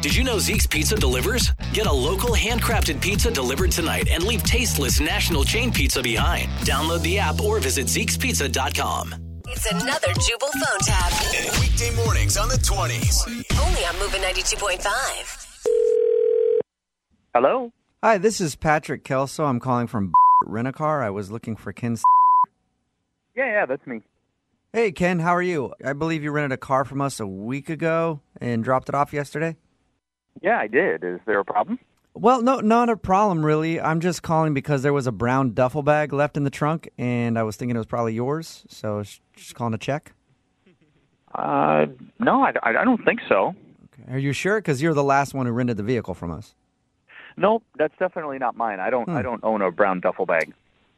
Did you know Zeke's Pizza delivers? Get a local handcrafted pizza delivered tonight and leave tasteless national chain pizza behind. Download the app or visit Zeke'sPizza.com. It's another Jubal phone tap. Weekday mornings on the 20s. Only on MOViN 92.5. Hello? Hi, this is Patrick Kelso. I'm calling from Rent-A-Car. I was looking for Ken. Yeah, yeah, that's me. Hey, Ken, how are you? I believe you rented a car from us a week ago and dropped it off yesterday. Yeah, I did. Is there a problem? Well, no, not a problem really. I'm just calling because there was a brown duffel bag left in the trunk, and I was thinking it was probably yours. So I was just calling to check. Uh, no, I, I don't think so. Are you sure? Because you're the last one who rented the vehicle from us. Nope, that's definitely not mine. I don't. I don't own a brown duffel bag.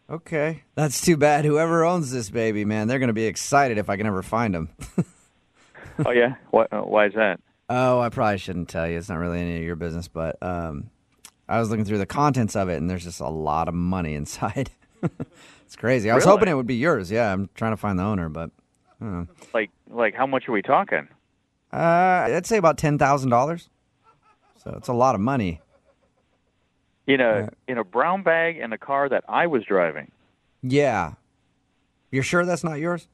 Okay, that's too bad. Whoever owns this baby, man, they're going to be excited if I can ever find them. oh yeah. What? Uh, why is that? Oh, I probably shouldn't tell you. It's not really any of your business, but um, I was looking through the contents of it, and there's just a lot of money inside. it's crazy. I was Really? hoping it would be yours. Yeah, I'm trying to find the owner, but I don't know. Like, like how much are we talking? Uh, I'd say about ten thousand dollars. So it's a lot of money. In a in a brown bag in a car that I was driving. Yeah, you're sure that's not yours?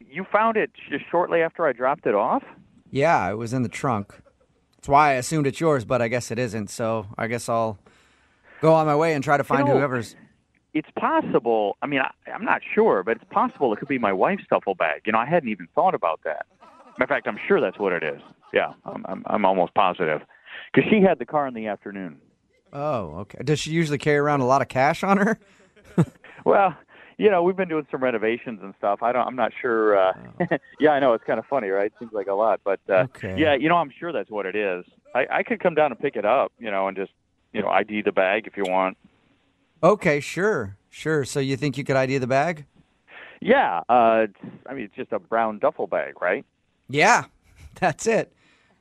You found it just shortly after I dropped it off. Yeah, it was in the trunk. That's why I assumed it's yours, but I guess it isn't. So I guess I'll go on my way and try to find know- whoever's. It's possible. I mean, I, I'm not sure, but it's possible it could be my wife's duffel bag. You know, I hadn't even thought about that. Matter of fact, I'm sure that's what it is. Yeah, I'm I'm, I'm almost positive because she had the car in the afternoon. Oh, okay. Does she usually carry around a lot of cash on her? Well, you know, we've been doing some renovations and stuff. I don't. I'm not sure. Uh, yeah, I know it's kind of funny, right? Seems like a lot, but uh, Okay. yeah, you know, I'm sure that's what it is. I, I could come down and pick it up, you know, and just you know ID the bag if you want. Okay, sure, sure. So you think you could ID the bag? Yeah, uh, it's, I mean, it's just a brown duffel bag, right? Yeah, that's it.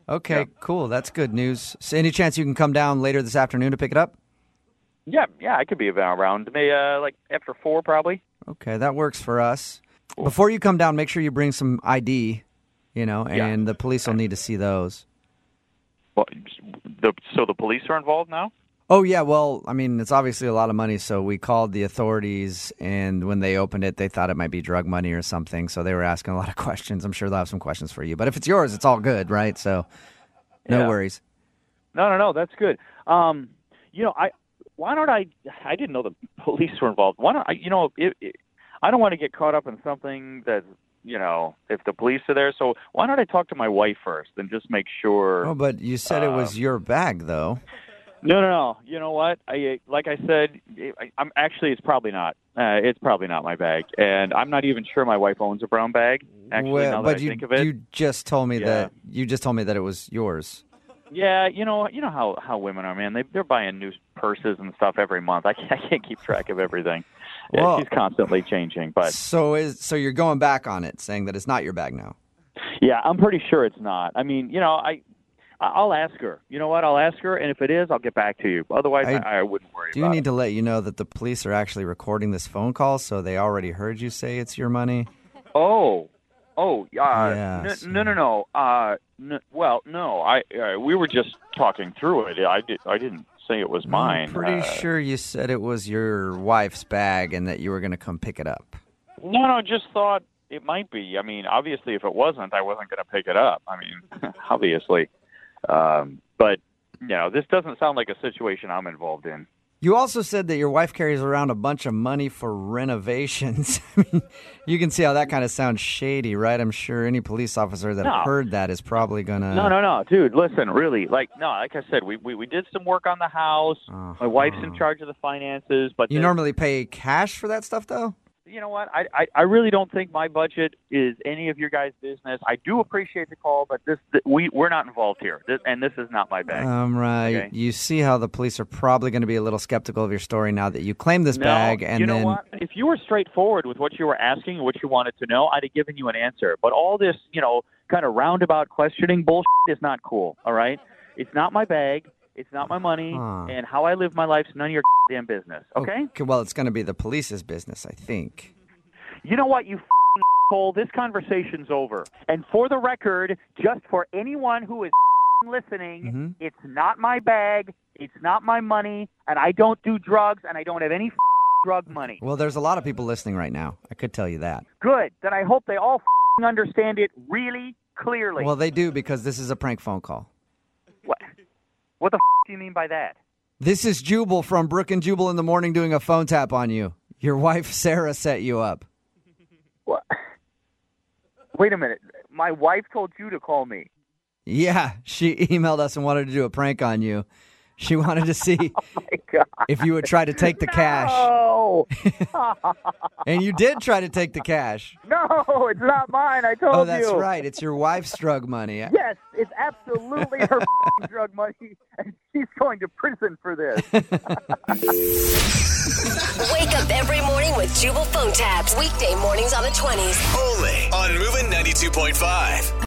Okay, Yeah. cool. That's good news. So any chance you can come down later this afternoon to pick it up? Yeah, yeah, I could be around maybe uh, like after four, probably. Okay, that works for us. Before you come down, make sure you bring some ID, you know, Yeah. and the police will need to see those. Well, the, so the police are involved now. Oh yeah, well, I mean, it's obviously a lot of money, so we called the authorities, and when they opened it, they thought it might be drug money or something, so they were asking a lot of questions. I'm sure they'll have some questions for you, but if it's yours, it's all good, right? So, no Yeah. worries. No, no, no, that's good. Um, you know, I why don't I? I didn't know the police were involved. Why don't I? You know, it, it, I don't want to get caught up in something that you know if the police are there. So why don't I talk to my wife first and just make sure? Oh, but you said it was your bag, though. No, no, no. You know what? I like I said, I, I'm actually it's probably not. Uh, it's probably not my bag, and I'm not even sure my wife owns a brown bag. Actually, Well, now that but I you think of it, you just told me Yeah. that you just told me that it was yours. Yeah, you know, you know how how women are, man. They they're buying new purses and stuff every month. I can't, I can't keep track of everything. Yeah, Well- she's constantly changing, but So is so you're going back on it, saying that it's not your bag now. yeah, I'm pretty sure it's not. I mean, you know, I. I'll ask her. You know what? I'll ask her, and if it is, I'll get back to you. Otherwise, I, I I, wouldn't worry Do you need it. to let you know that the police are actually recording this phone call, so they already heard you say it's your money? Oh, oh, uh, Yeah, n- no, no, no. Uh, n- well, no. I uh, we were just talking through it. I did. I didn't say it was mine. I'm pretty Uh, sure you said it was your wife's bag and that you were going to come pick it up. No, no. Just thought it might be. I mean, obviously, if it wasn't, I wasn't going to pick it up. I mean, obviously. Um, but you know, this doesn't sound like a situation I'm involved in. You also said that your wife carries around a bunch of money for renovations. I mean, you can see how that kind of sounds shady, right? I'm sure any police officer that No. heard that is probably going to. No, no, no, dude. Listen, really, like, no, like I said, we we, we did some work on the house. My wife's in charge of the finances, but Uh-huh. You normally pay cash for that stuff, though? You know what? I, I I really don't think my budget is any of your guys' business. I do appreciate the call, but this th- we we're not involved here, this, and this is not my bag. Um, right. Okay. You see how the police are probably going to be a little skeptical of your story now that you claim this no, bag, and you know then what? If you were straightforward with what you were asking and what you wanted to know, I'd have given you an answer. But all this, you know, kind of roundabout questioning bullshit is not cool. All right, it's not my bag. It's not my money, Huh. and how I live my life's none of your damn business. Okay? Well, it's going to be the police's business, I think. You know what, you Cole? This conversation's over. And for the record, just for anyone who is listening, Mm-hmm. it's not my bag, it's not my money, and I don't do drugs, and I don't have any drug money. Well, there's a lot of people listening right now. I could tell you that. Good. Then I hope they all understand it really clearly. Well, they do because this is a prank phone call. What? The do you mean by that? This is Jubal from Brooke and Jubal in the morning doing a phone tap on you. Your wife Sarah set you up. What? Wait a minute. My wife told you to call me. Yeah, she emailed us and wanted to do a prank on you. She wanted to see oh God. if you would try to take the cash. No, And you did try to take the cash. no, it's not mine. I told you. Oh, that's you. right. It's your wife's drug money. Yes, it's absolutely her drug money, and she's going to prison for this. Wake up every morning with Jubal phone taps. Weekday mornings on the 20s. Only on MOViN 92.5.